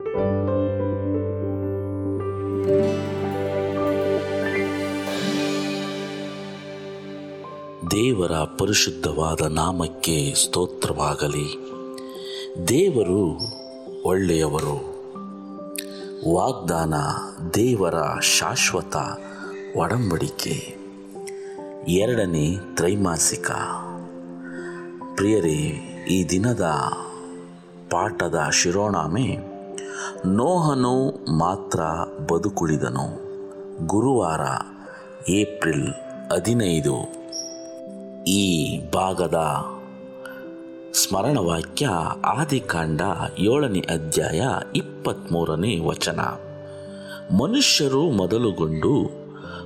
ದೇವರ ಪರಿಶುದ್ಧವಾದ ನಾಮಕ್ಕೆ ಸ್ತೋತ್ರವಾಗಲಿ. ದೇವರು ಒಳ್ಳೆಯವರು. ವಾಗ್ದಾನ ದೇವರ ಶಾಶ್ವತ ಒಡಂಬಡಿಕೆ. ಎರಡನೇ ತ್ರೈಮಾಸಿಕ. ಪ್ರಿಯರೇ, ಈ ದಿನದ ಪಾಠದ ಶಿರೋನಾಮೆ ನೋಹನು ಮಾತ್ರ ಬದುಕುಳಿದನು. ಗುರುವಾರ ಏಪ್ರಿಲ್ ಹದಿನೈದು ಈ ಭಾಗದ ಸ್ಮರಣವಾಕ್ಯ ಆದಿಕಾಂಡ ಏಳನೇ ಅಧ್ಯಾಯ ಇಪ್ಪತ್ತ್ಮೂರನೇ ವಚನ. ಮನುಷ್ಯರು ಮೊದಲುಗೊಂಡು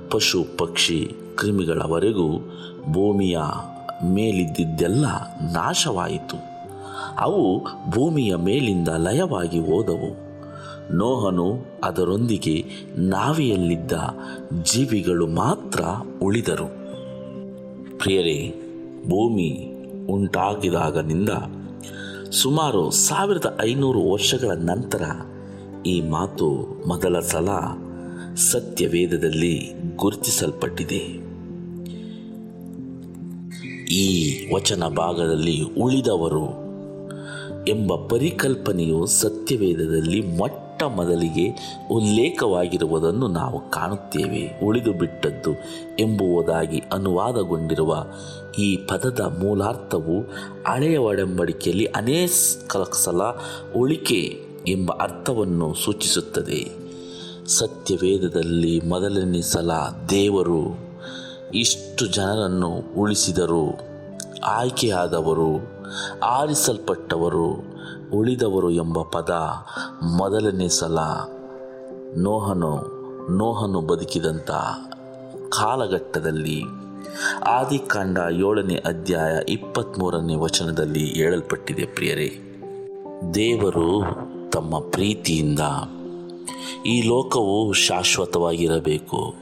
ಪಶು, ಪಕ್ಷಿ, ಕ್ರಿಮಿಗಳವರೆಗೂ ಭೂಮಿಯ ಮೇಲಿದ್ದಿದ್ದೆಲ್ಲ ನಾಶವಾಯಿತು. ಅವು ಭೂಮಿಯ ಮೇಲಿಂದ ಲಯವಾಗಿ ಹೋದವು. ನೋಹನು ಅದರೊಂದಿಗೆ ನಾವಿಯಲ್ಲಿದ್ದ ಜೀವಿಗಳು ಮಾತ್ರ ಉಳಿದರು. ಪ್ರಿಯರೇ, ಭೂಮಿ ಉಂಟಾಗಿದಾಗನಿಂದ ಸುಮಾರು ಸಾವಿರದ ಐನೂರು ವರ್ಷಗಳ ನಂತರ ಈ ಮಾತು ಮೊದಲ ಸಲ ಸತ್ಯವೇದದಲ್ಲಿ ಗುರುತಿಸಲ್ಪಟ್ಟಿದೆ. ಈ ವಚನ ಭಾಗದಲ್ಲಿ ಉಳಿದವರು ಎಂಬ ಪರಿಕಲ್ಪನೆಯು ಸತ್ಯವೇದದಲ್ಲಿ ಮೊಟ್ಟ ಮೊದಲಿಗೆ ಉಲ್ಲೇಖವಾಗಿರುವುದನ್ನು ನಾವು ಕಾಣುತ್ತೇವೆ. ಉಳಿದು ಬಿಟ್ಟದ್ದು ಎಂಬುವುದಾಗಿ ಅನುವಾದಗೊಂಡಿರುವ ಈ ಪದದ ಮೂಲಾರ್ಥವು ಹಳೆಯ ಒಡಂಬಡಿಕೆಯಲ್ಲಿ ಅನೇಕ ಸಲ ಉಳಿಕೆ ಎಂಬ ಅರ್ಥವನ್ನು ಸೂಚಿಸುತ್ತದೆ. ಸತ್ಯವೇದದಲ್ಲಿ ಮೊದಲನೇ ಸಲ ದೇವರು ಇಷ್ಟು ಜನರನ್ನು ಉಳಿಸಿದರು. ಆಯ್ಕೆಯಾದವರು ಆರಿಸಲ್ಪಟ್ಟವರು, ಉಳಿದವರು ಎಂಬ ಪದ ಮೊದಲನೇ ಸಲ ನೋಹನು ನೋಹನು ಬದುಕಿದಂಥ ಕಾಲಘಟ್ಟದಲ್ಲಿ, ಆದಿಕಾಂಡ ಏಳನೇ ಅಧ್ಯಾಯ ಇಪ್ಪತ್ತ್ಮೂರನೇ ವಚನದಲ್ಲಿ ಹೇಳಲ್ಪಟ್ಟಿದೆ ಪ್ರಿಯರೇ. ದೇವರು ತಮ್ಮ ಪ್ರೀತಿಯಿಂದ ಈ ಲೋಕವು ಶಾಶ್ವತವಾಗಿರಬೇಕು.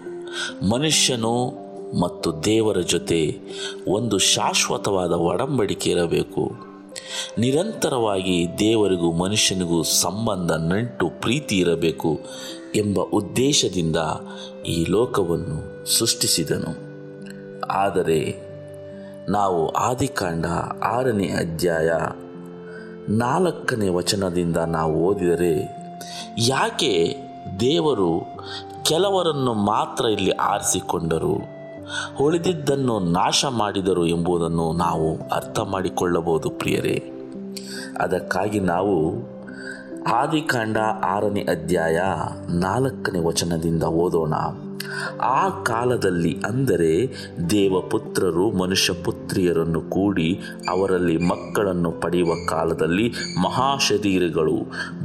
ಮನುಷ್ಯನು ಮತ್ತು ದೇವರ ಜೊತೆ ಒಂದು ಶಾಶ್ವತವಾದ ಒಡಂಬಡಿಕೆ ಇರಬೇಕು. ನಿರಂತರವಾಗಿ ದೇವರಿಗೂ ಮನುಷ್ಯನಿಗೂ ಸಂಬಂಧ ನಂಟು ಪ್ರೀತಿ ಇರಬೇಕು ಎಂಬ ಉದ್ದೇಶದಿಂದ ಈ ಲೋಕವನ್ನು ಸೃಷ್ಟಿಸಿದನು. ಆದರೆ ನಾವು ಆದಿಕಾಂಡ ಆರನೇ ಅಧ್ಯಾಯ ನಾಲ್ಕನೇ ವಚನದಿಂದ ನಾವು ಓದಿದರೆ, ಯಾಕೆ ದೇವರು ಕೆಲವರನ್ನು ಮಾತ್ರ ಇಲ್ಲಿ ಆರಿಸಿಕೊಂಡರು? ಉಳಿದಿದ್ದನ್ನು ನಾಶ ಮಾಡಿದರು ಎಂಬುದನ್ನು ನಾವು ಅರ್ಥ ಮಾಡಿಕೊಳ್ಳಬಹುದು, ಪ್ರಿಯರೇ. ಅದಕ್ಕಾಗಿ ನಾವು ಆದಿಕಾಂಡ ಆರನೇ ಅಧ್ಯಾಯ ನಾಲ್ಕನೇ ವಚನದಿಂದ ಓದೋಣ. ಆ ಕಾಲದಲ್ಲಿ ಅಂದರೆ ದೇವಪುತ್ರರು ಮನುಷ್ಯ ಪುತ್ರಿಯರನ್ನು ಕೂಡಿ ಅವರಲ್ಲಿ ಮಕ್ಕಳನ್ನು ಪಡೆಯುವ ಕಾಲದಲ್ಲಿ ಮಹಾಶರೀರಗಳು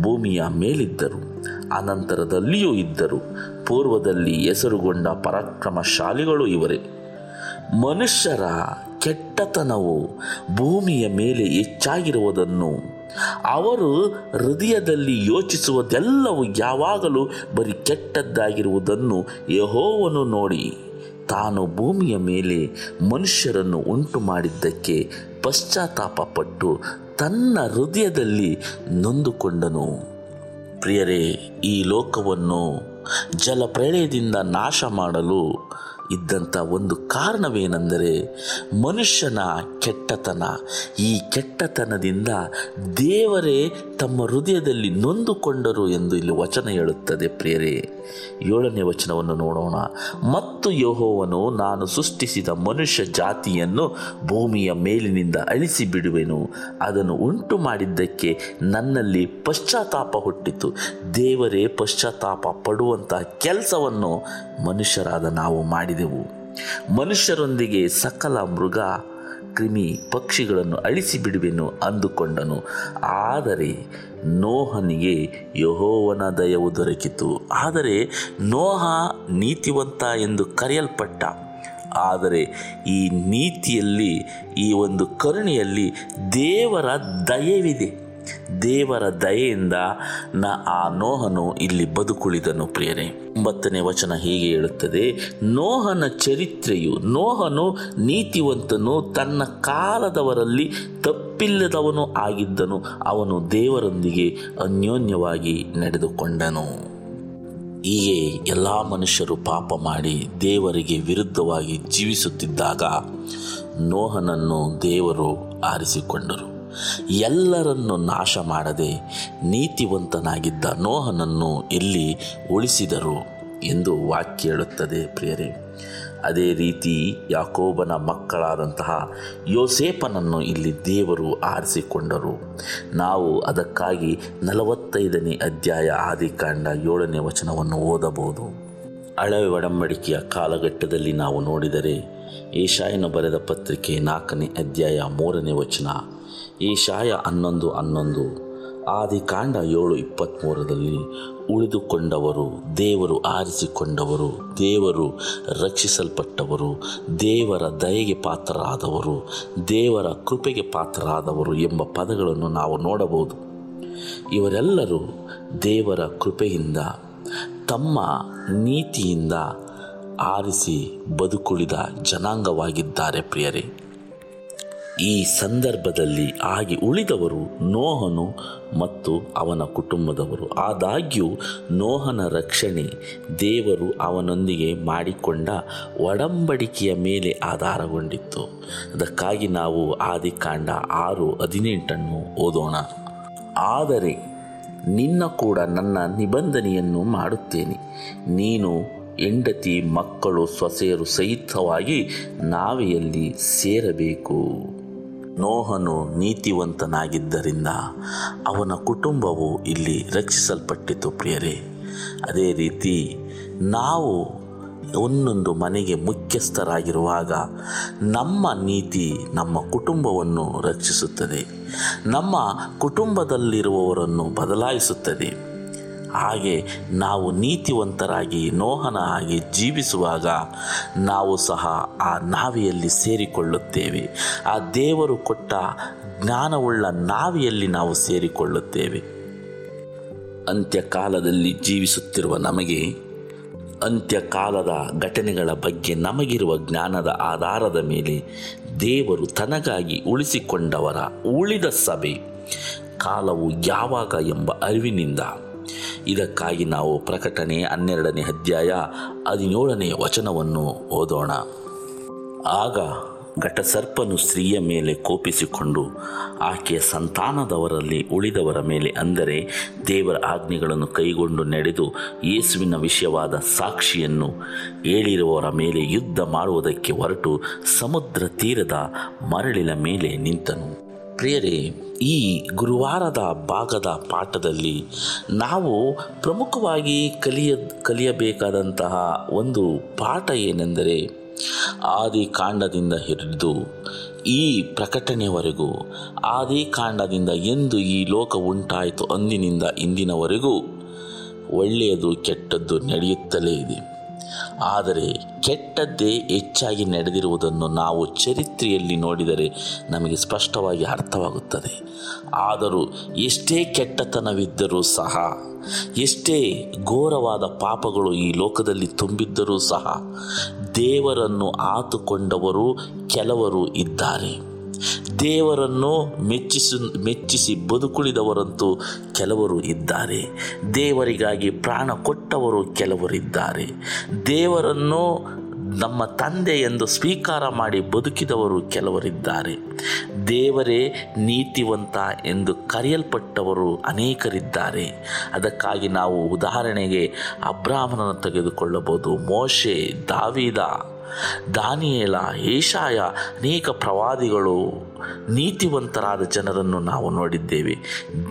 ಭೂಮಿಯ ಮೇಲಿದ್ದರು. ಅನಂತರದಲ್ಲಿಯೂ ಇದ್ದರು. ಪೂರ್ವದಲ್ಲಿ ಹೆಸರುಗೊಂಡ ಪರಾಕ್ರಮಶಾಲಿಗಳು ಇವರೇ. ಮನುಷ್ಯರ ಕೆಟ್ಟತನವು ಭೂಮಿಯ ಮೇಲೆ ಹೆಚ್ಚಾಗಿರುವುದನ್ನು ಅವರು ಹೃದಯದಲ್ಲಿ ಯೋಚಿಸುವುದೆಲ್ಲವೂ ಯಾವಾಗಲೂ ಬರೀ ಕೆಟ್ಟದ್ದಾಗಿರುವುದನ್ನು ಯಹೋವನು ನೋಡಿ. ತಾನು ಭೂಮಿಯ ಮೇಲೆ ಮನುಷ್ಯರನ್ನು ಉಂಟು ಮಾಡಿದ್ದಕ್ಕೆ ಪಶ್ಚಾತ್ತಾಪಪಟ್ಟು ತನ್ನ ಹೃದಯದಲ್ಲಿ ನೊಂದುಕೊಂಡನು. ಪ್ರಿಯರೇ, ಈ ಲೋಕವನ್ನು ಜಲಪ್ರಳಯದಿಂದ ನಾಶ ಮಾಡಲು ಇದ್ದಂಥ ಒಂದು ಕಾರಣವೇನೆಂದರೆ ಮನುಷ್ಯನ ಕೆಟ್ಟತನ. ಈ ಕೆಟ್ಟತನದಿಂದ ದೇವರೇ ತಮ್ಮ ಹೃದಯದಲ್ಲಿ ನೊಂದುಕೊಂಡರು ಎಂದು ಇಲ್ಲಿ ವಚನ ಹೇಳುತ್ತದೆ ಪ್ರಿಯರೇ. ಏಳನೇ ವಚನವನ್ನು ನೋಡೋಣ. ಮತ್ತು ಯಹೋವನು ನಾನು ಸೃಷ್ಟಿಸಿದ ಮನುಷ್ಯ ಜಾತಿಯನ್ನು ಭೂಮಿಯ ಮೇಲಿನಿಂದ ಅಳಿಸಿ ಬಿಡುವೆನು ಅದನ್ನು ಉಂಟು ಮಾಡಿದ್ದಕ್ಕೆ ನನ್ನಲ್ಲಿ ಪಶ್ಚಾತ್ತಾಪ ಹುಟ್ಟಿತು. ದೇವರೇ ಪಶ್ಚಾತ್ತಾಪ ಪಡುವಂತಹ ಕೆಲಸವನ್ನು ಮನುಷ್ಯರಾದ ನಾವು ಮಾಡಿದೆವು. ಮನುಷ್ಯರೊಂದಿಗೆ ಸಕಲ ಮೃಗ, ಕ್ರಿಮಿ ಪಕ್ಷಿಗಳನ್ನು ಅಳಿಸಿ ಬಿಡುವೆನು ಅಂದುಕೊಂಡನು. ಆದರೆ ನೋಹನಿಗೆ ಯಹೋವನ ದಯವು ದೊರಕಿತು. ಆದರೆ ನೋಹ ನೀತಿವಂತ ಎಂದು ಕರೆಯಲ್ಪಟ್ಟ. ಆದರೆ ಈ ನೀತಿಯಲ್ಲಿ, ಈ ಒಂದು ಕರುಣೆಯಲ್ಲಿ ದೇವರ ದಯವಿದೆ. ದೇವರ ದಯೆಯಿಂದ ನ ಆ ನೋಹನು ಇಲ್ಲಿ ಬದುಕುಳಿದನು ಪ್ರಿಯರೇ. ಒಂಬತ್ತನೇ ವಚನ ಹೀಗೆ ಹೇಳುತ್ತದೆ, ನೋಹನ ಚರಿತ್ರೆಯು, ನೋಹನು ನೀತಿವಂತನು, ತನ್ನ ಕಾಲದವರಲ್ಲಿ ತಪ್ಪಿಲ್ಲದವನು ಆಗಿದ್ದನು, ಅವನು ದೇವರೊಂದಿಗೆ ಅನ್ಯೋನ್ಯವಾಗಿ ನಡೆದುಕೊಂಡನು. ಹೀಗೆ ಎಲ್ಲ ಮನುಷ್ಯರು ಪಾಪ ಮಾಡಿ ದೇವರಿಗೆ ವಿರುದ್ಧವಾಗಿ ಜೀವಿಸುತ್ತಿದ್ದಾಗ ನೋಹನನ್ನು ದೇವರು ಆರಿಸಿಕೊಂಡರು. ಎಲ್ಲರನ್ನು ನಾಶ ಮಾಡದೆ ನೀತಿವಂತನಾಗಿದ್ದ ನೋಹನನ್ನು ಇಲ್ಲಿ ಉಳಿಸಿದರು ಎಂದು ವಾಕ್ಯ ಹೇಳುತ್ತದೆ ಪ್ರಿಯರೇ. ಅದೇ ರೀತಿ ಯಾಕೋಬನ ಮಕ್ಕಳಾದಂತಹ ಯೋಸೇಪನನ್ನು ಇಲ್ಲಿ ದೇವರು ಆರಿಸಿಕೊಂಡರು. ನಾವು ಅದಕ್ಕಾಗಿ ನಲವತ್ತೈದನೇ ಅಧ್ಯಾಯ ಆದಿಕಾಂಡ ಏಳನೇ ವಚನವನ್ನು ಓದಬಹುದು. ಹಳೆ ಒಡಂಬಡಿಕೆಯ ಕಾಲಘಟ್ಟದಲ್ಲಿ ನಾವು ನೋಡಿದರೆ ಏಷಾಯನ ಬರೆದ ಪತ್ರಿಕೆ ನಾಲ್ಕನೇ ಅಧ್ಯಾಯ ಮೂರನೇ ವಚನ. ಈಶಾಯ ಹನ್ನೊಂದು ಹನ್ನೊಂದು. ಆದಿಕಾಂಡ ಏಳು ಇಪ್ಪತ್ತ್ಮೂರರಲ್ಲಿ ಉಳಿದುಕೊಂಡವರು, ದೇವರು ಆರಿಸಿಕೊಂಡವರು, ದೇವರು ರಕ್ಷಿಸಲ್ಪಟ್ಟವರು, ದೇವರ ದಯೆಗೆ ಪಾತ್ರರಾದವರು, ದೇವರ ಕೃಪೆಗೆ ಪಾತ್ರರಾದವರು ಎಂಬ ಪದಗಳನ್ನು ನಾವು ನೋಡಬಹುದು. ಇವರೆಲ್ಲರೂ ದೇವರ ಕೃಪೆಯಿಂದ, ತಮ್ಮ ನೀತಿಯಿಂದ ಆರಿಸಿ ಬದುಕುಳಿದ ಜನಾಂಗವಾಗಿದ್ದಾರೆ ಪ್ರಿಯರೇ. ಈ ಸಂದರ್ಭದಲ್ಲಿ ಆಗಿ ಉಳಿದವರು ನೋಹನು ಮತ್ತು ಅವನ ಕುಟುಂಬದವರು. ಆದಾಗ್ಯೂ ನೋಹನ ರಕ್ಷಣೆ ದೇವರು ಅವನೊಂದಿಗೆ ಮಾಡಿಕೊಂಡ ಒಡಂಬಡಿಕೆಯ ಮೇಲೆ ಆಧಾರಗೊಂಡಿತ್ತು. ಅದಕ್ಕಾಗಿ ನಾವು ಆದಿಕಾಂಡ ಆರು ಹದಿನೆಂಟನ್ನು ಓದೋಣ. ಆದರೆ ನಿನ್ನ ಕೂಡ ನನ್ನ ನಿಬಂಧನೆಯನ್ನು ಮಾಡುತ್ತೇನೆ. ನೀನು ಹೆಂಡತಿ, ಮಕ್ಕಳು, ಸೊಸೆಯರು ಸಹಿತವಾಗಿ ನಾವೆಯಲ್ಲಿ ಸೇರಬೇಕು. ನೋಹನು ನೀತಿವಂತನಾಗಿದ್ದರಿಂದ ಅವನ ಕುಟುಂಬವು ಇಲ್ಲಿ ರಕ್ಷಿಸಲ್ಪಟ್ಟಿತು ಪ್ರಿಯರೇ. ಅದೇ ರೀತಿ ನಾವು ಒಂದೊಂದು ಮನೆಗೆ ಮುಖ್ಯಸ್ಥರಾಗಿರುವಾಗ ನಮ್ಮ ನೀತಿ ನಮ್ಮ ಕುಟುಂಬವನ್ನು ರಕ್ಷಿಸುತ್ತದೆ. ನಮ್ಮ ಕುಟುಂಬದಲ್ಲಿರುವವರನ್ನು ಬದಲಾಯಿಸುತ್ತದೆ. ಹಾಗೆ ನಾವು ನೀತಿವಂತರಾಗಿ ನೋಹನ ಹಾಗೆ ಜೀವಿಸುವಾಗ ನಾವು ಸಹ ಆ ನಾವಿಯಲ್ಲಿ ಸೇರಿಕೊಳ್ಳುತ್ತೇವೆ. ಆ ದೇವರು ಕೊಟ್ಟ ಜ್ಞಾನವುಳ್ಳ ನಾವಿಯಲ್ಲಿ ನಾವು ಸೇರಿಕೊಳ್ಳುತ್ತೇವೆ. ಅಂತ್ಯಕಾಲದಲ್ಲಿ ಜೀವಿಸುತ್ತಿರುವ ನಮಗೆ, ಅಂತ್ಯಕಾಲದ ಘಟನೆಗಳ ಬಗ್ಗೆ ನಮಗಿರುವ ಜ್ಞಾನದ ಆಧಾರದ ಮೇಲೆ ದೇವರು ತನಗಾಗಿ ಉಳಿಸಿಕೊಂಡವರ ಉಳಿದ ಸಭೆ, ಕಾಲವು ಯಾವಾಗ ಎಂಬ ಅರಿವಿನಿಂದ ಇದಕ್ಕಾಗಿ ನಾವು ಪ್ರಕಟಣೆ ಹನ್ನೆರಡನೇ ಅಧ್ಯಾಯ ಹದಿನೇಳನೇ ವಚನವನ್ನು ಓದೋಣ. ಆಗ ಘಟಸರ್ಪನು ಸ್ತ್ರೀಯ ಮೇಲೆ ಕೋಪಿಸಿಕೊಂಡು ಆಕೆಯ ಸಂತಾನದವರಲ್ಲಿ ಉಳಿದವರ ಮೇಲೆ ಅಂದರೆ ದೇವರ ಆಜ್ಞೆಗಳನ್ನು ಕೈಗೊಂಡು ನಡೆದು ಯೇಸುವಿನ ವಿಷಯವಾದ ಸಾಕ್ಷಿಯನ್ನು ಹೇಳಿರುವವರ ಮೇಲೆ ಯುದ್ಧ ಮಾಡುವುದಕ್ಕೆ ಹೊರಟು ಸಮುದ್ರ ತೀರದ ಮರಳಿನ ಮೇಲೆ ನಿಂತನು. ಪ್ರಿಯರೇ, ಈ ಗುರುವಾರದ ಭಾಗದ ಪಾಠದಲ್ಲಿ ನಾವು ಪ್ರಮುಖವಾಗಿ ಕಲಿಯ, ಕಲಿಯಬೇಕಾದಂತಹ ಒಂದು ಪಾಠ ಏನೆಂದರೆ ಆದಿ ಕಾಂಡದಿಂದ ಹಿಡಿದು ಈ ಪ್ರಕಟಣೆವರೆಗೂ ಆದಿ ಕಾಂಡದಿಂದ ಎಂದು ಈ ಲೋಕ ಉಂಟಾಯಿತು ಅಂದಿನಿಂದ ಇಂದಿನವರೆಗೂ ಒಳ್ಳೆಯದು ಕೆಟ್ಟದ್ದು ನಡೆಯುತ್ತಲೇ ಇದೆ. ಆದರೆ ಕೆಟ್ಟದ್ದೇ ಹೆಚ್ಚಾಗಿ ನಡೆದಿರುವುದನ್ನು ನಾವು ಚರಿತ್ರೆಯಲ್ಲಿ ನೋಡಿದರೆ ನಮಗೆ ಸ್ಪಷ್ಟವಾಗಿ ಅರ್ಥವಾಗುತ್ತದೆ. ಆದರೂ ಎಷ್ಟೇ ಕೆಟ್ಟತನವಿದ್ದರೂ ಸಹ, ಎಷ್ಟೇ ಘೋರವಾದ ಪಾಪಗಳು ಈ ಲೋಕದಲ್ಲಿ ತುಂಬಿದ್ದರೂ ಸಹ ದೇವರನ್ನು ಆತುಕೊಂಡವರು ಕೆಲವರು ಇದ್ದಾರೆ. ದೇವರನ್ನು ಮೆಚ್ಚಿಸ, ಮೆಚ್ಚಿಸಿ ಬದುಕುಳಿದವರಂತೂ ಕೆಲವರು ಇದ್ದಾರೆ. ದೇವರಿಗಾಗಿ ಪ್ರಾಣ ಕೊಟ್ಟವರು ಕೆಲವರಿದ್ದಾರೆ ದೇವರನ್ನು ನಮ್ಮ ತಂದೆ ಎಂದು ಸ್ವೀಕಾರ ಮಾಡಿ ಬದುಕಿದವರು ಕೆಲವರಿದ್ದಾರೆ. ದೇವರೇ ನೀತಿವಂತ ಎಂದು ಕರೆಯಲ್ಪಟ್ಟವರು ಅನೇಕರಿದ್ದಾರೆ. ಅದಕ್ಕಾಗಿ ನಾವು ಉದಾಹರಣೆಗೆ ಅಬ್ರಾಹ್ಮನನ್ನು ತೆಗೆದುಕೊಳ್ಳಬಹುದು, ಮೋಶೆ, ದಾವಿದ ದಾನಿಯೇಲ, ಏಷಾಯ ಅನೇಕ ಪ್ರವಾದಿಗಳು, ನೀತಿವಂತರಾದ ಜನರನ್ನು ನಾವು ನೋಡಿದ್ದೇವೆ.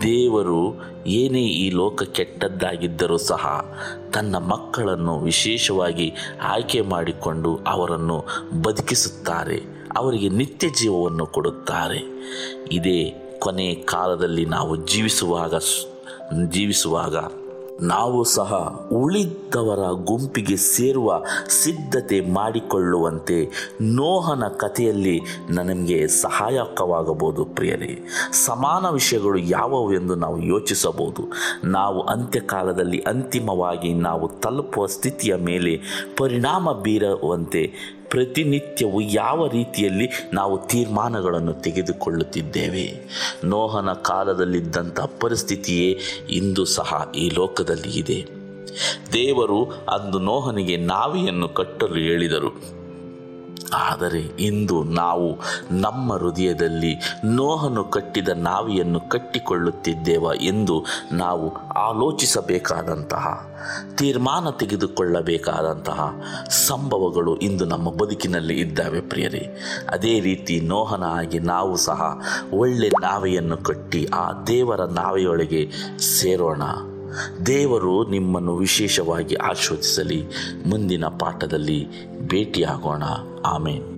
ದೇವರು ಏನೇ ಈ ಲೋಕ ಕೆಟ್ಟದ್ದಾಗಿದ್ದರೂ ಸಹ ತನ್ನ ಮಕ್ಕಳನ್ನು ವಿಶೇಷವಾಗಿ ಆಯ್ಕೆ ಮಾಡಿಕೊಂಡು ಅವರನ್ನು ಬದುಕಿಸುತ್ತಾರೆ. ಅವರಿಗೆ ನಿತ್ಯ ಜೀವವನ್ನು ಕೊಡುತ್ತಾರೆ. ಇದೇ ಕೊನೆ ಕಾಲದಲ್ಲಿ ನಾವು ಜೀವಿಸುವಾಗ ಜೀವಿಸುವಾಗ ನಾವು ಸಹ ಉಳಿದವರ ಗುಂಪಿಗೆ ಸೇರುವ ಸಿದ್ಧತೆ ಮಾಡಿಕೊಳ್ಳುವಂತೆ ನೋಹನ ಕಥೆಯಲ್ಲಿ ನನಗೆ ಸಹಾಯಕವಾಗಬಹುದು ಪ್ರಿಯರೇ. ಸಮಾನ ವಿಷಯಗಳು ಯಾವುವು ಎಂದು ನಾವು ಯೋಚಿಸಬಹುದು. ನಾವು ಅಂತ್ಯಕಾಲದಲ್ಲಿ ಅಂತಿಮವಾಗಿ ನಾವು ತಲುಪುವ ಸ್ಥಿತಿಯ ಮೇಲೆ ಪರಿಣಾಮ ಬೀರುವಂತೆ ಪ್ರತಿನಿತ್ಯವೂ ಯಾವ ರೀತಿಯಲ್ಲಿ ನಾವು ತೀರ್ಮಾನಗಳನ್ನು ತೆಗೆದುಕೊಳ್ಳುತ್ತಿದ್ದೇವೆ? ನೋಹನ ಕಾಲದಲ್ಲಿದ್ದಂಥ ಪರಿಸ್ಥಿತಿಯೇ ಇಂದು ಸಹ ಈ ಲೋಕದಲ್ಲಿ ಇದೆ. ದೇವರು ಅಂದು ನೋಹನಿಗೆ ನಾವಿಯನ್ನು ಕಟ್ಟಲು ಹೇಳಿದರು. ಆದರೆ ಇಂದು ನಾವು ನಮ್ಮ ಹೃದಯದಲ್ಲಿ ನೋಹನು ಕಟ್ಟಿದ ನಾವಿಯನ್ನು ಕಟ್ಟಿಕೊಳ್ಳುತ್ತಿದ್ದೇವ ಎಂದು ನಾವು ಆಲೋಚಿಸಬೇಕಾದಂತಹ, ತೀರ್ಮಾನ ತೆಗೆದುಕೊಳ್ಳಬೇಕಾದಂತಹ ಸಂಭವಗಳು ಇಂದು ನಮ್ಮ ಬದುಕಿನಲ್ಲಿ ಇದ್ದಾವೆ ಪ್ರಿಯರೇ. ಅದೇ ರೀತಿ ನೋಹನ ಆಗಿ ನಾವು ಸಹ ಒಳ್ಳೆ ನಾವೆಯನ್ನು ಕಟ್ಟಿ ಆ ದೇವರ ನಾವೆಯೊಳಗೆ ಸೇರೋಣ. ದೇವರು ನಿಮ್ಮನ್ನು ವಿಶೇಷವಾಗಿ ಆಶ್ವದಿಸಲಿ ಮುಂದಿನ ಪಾಠದಲ್ಲಿ ಭೇಟಿಯಾಗೋಣ. ಆಮೇಲೆ